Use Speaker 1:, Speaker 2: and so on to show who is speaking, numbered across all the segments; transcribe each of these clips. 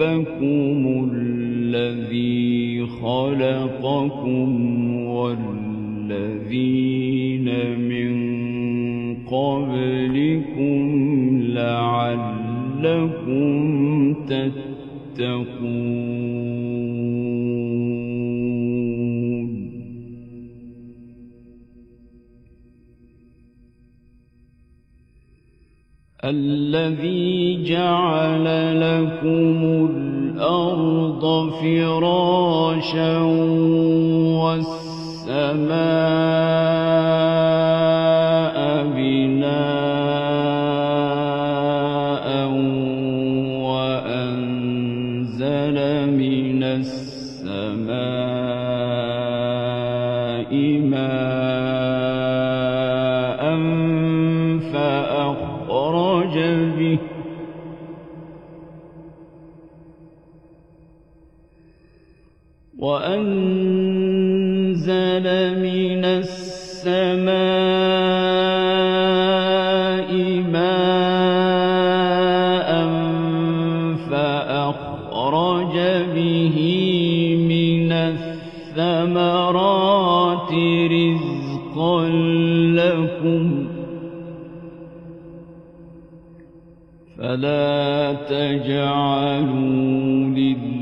Speaker 1: ربكم الذي خلقكم والذين من قبلكم لعلكم تتقون. الذي جعل لكم الأرض فراشا والسماء بناء وأنزل من السماء ماء وأنزل من السماء ماء فأخرج به من الثمرات رزقا لكم فلا تجعلوا لله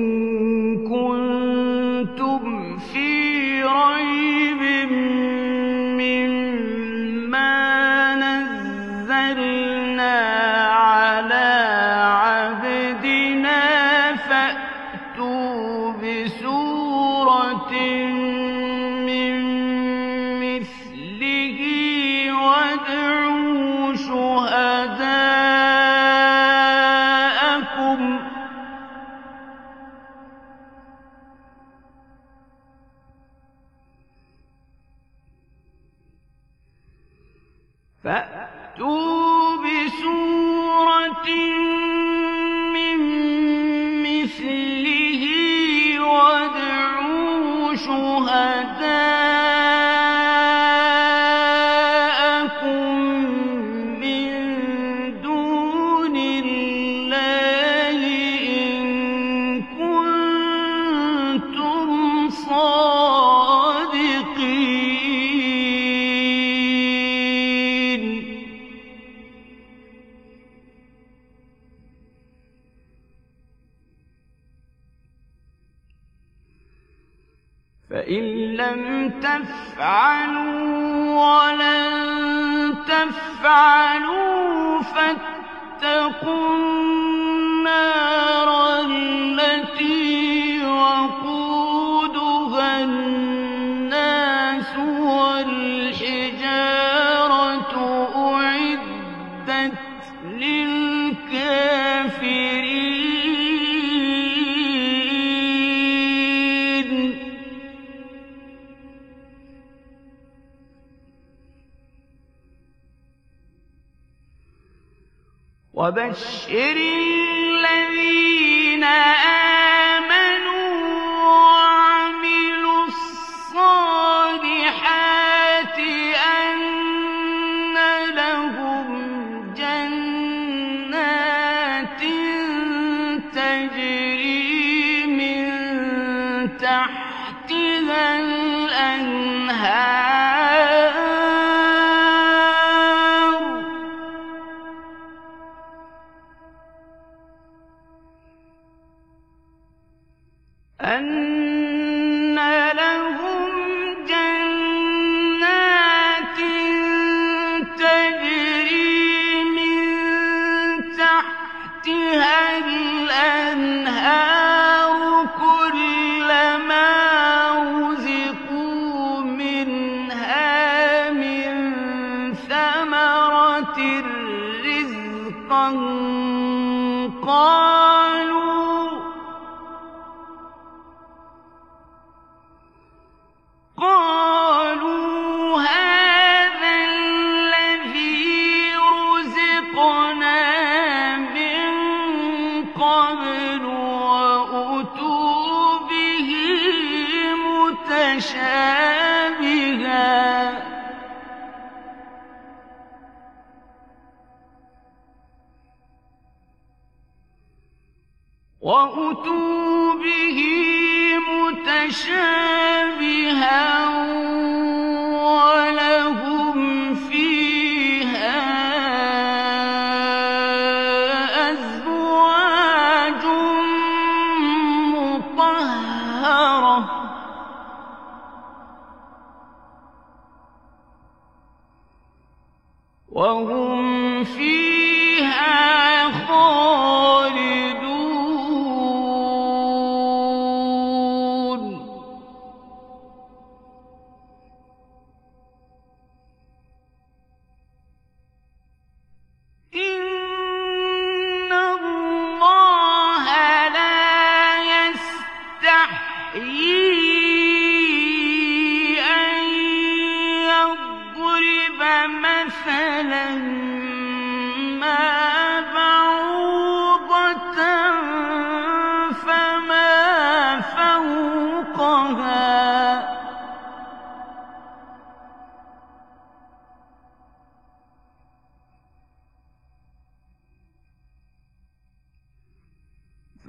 Speaker 1: تفعلوا ولن تفعلوا فاتقوا النار وبشر الذين آمنوا وعملوا الصالحات أن لهم جنات تجري من تحتها الأنهار رزقا قالوا به متشابها ولهم فيها أزواج مطهرة. وهم فيها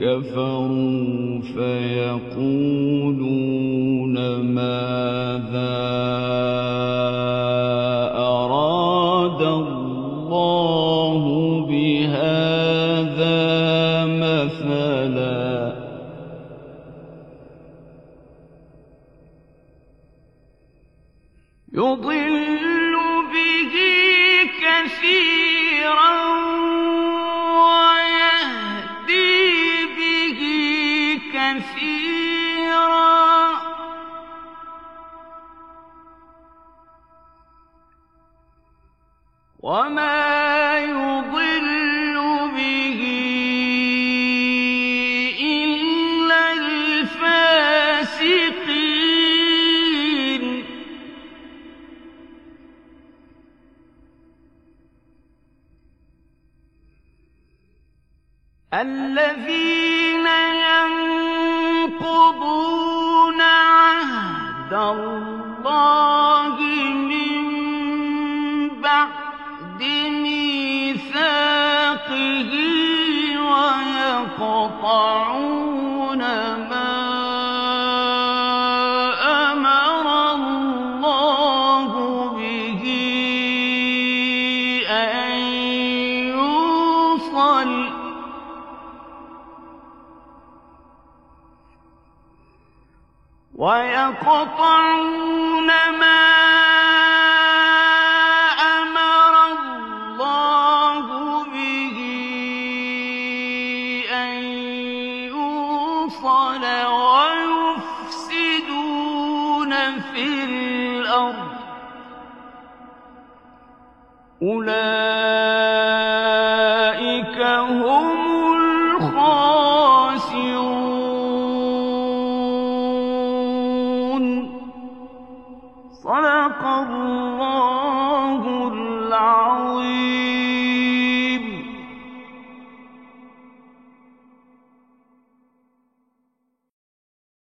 Speaker 2: كفروا فيقولون ماذا
Speaker 1: الذين ينقضون عهد الله ويقطعون ما أمر الله به أن يوصل ويفسدون في الأرض. أولئك هم الخاسرون. الله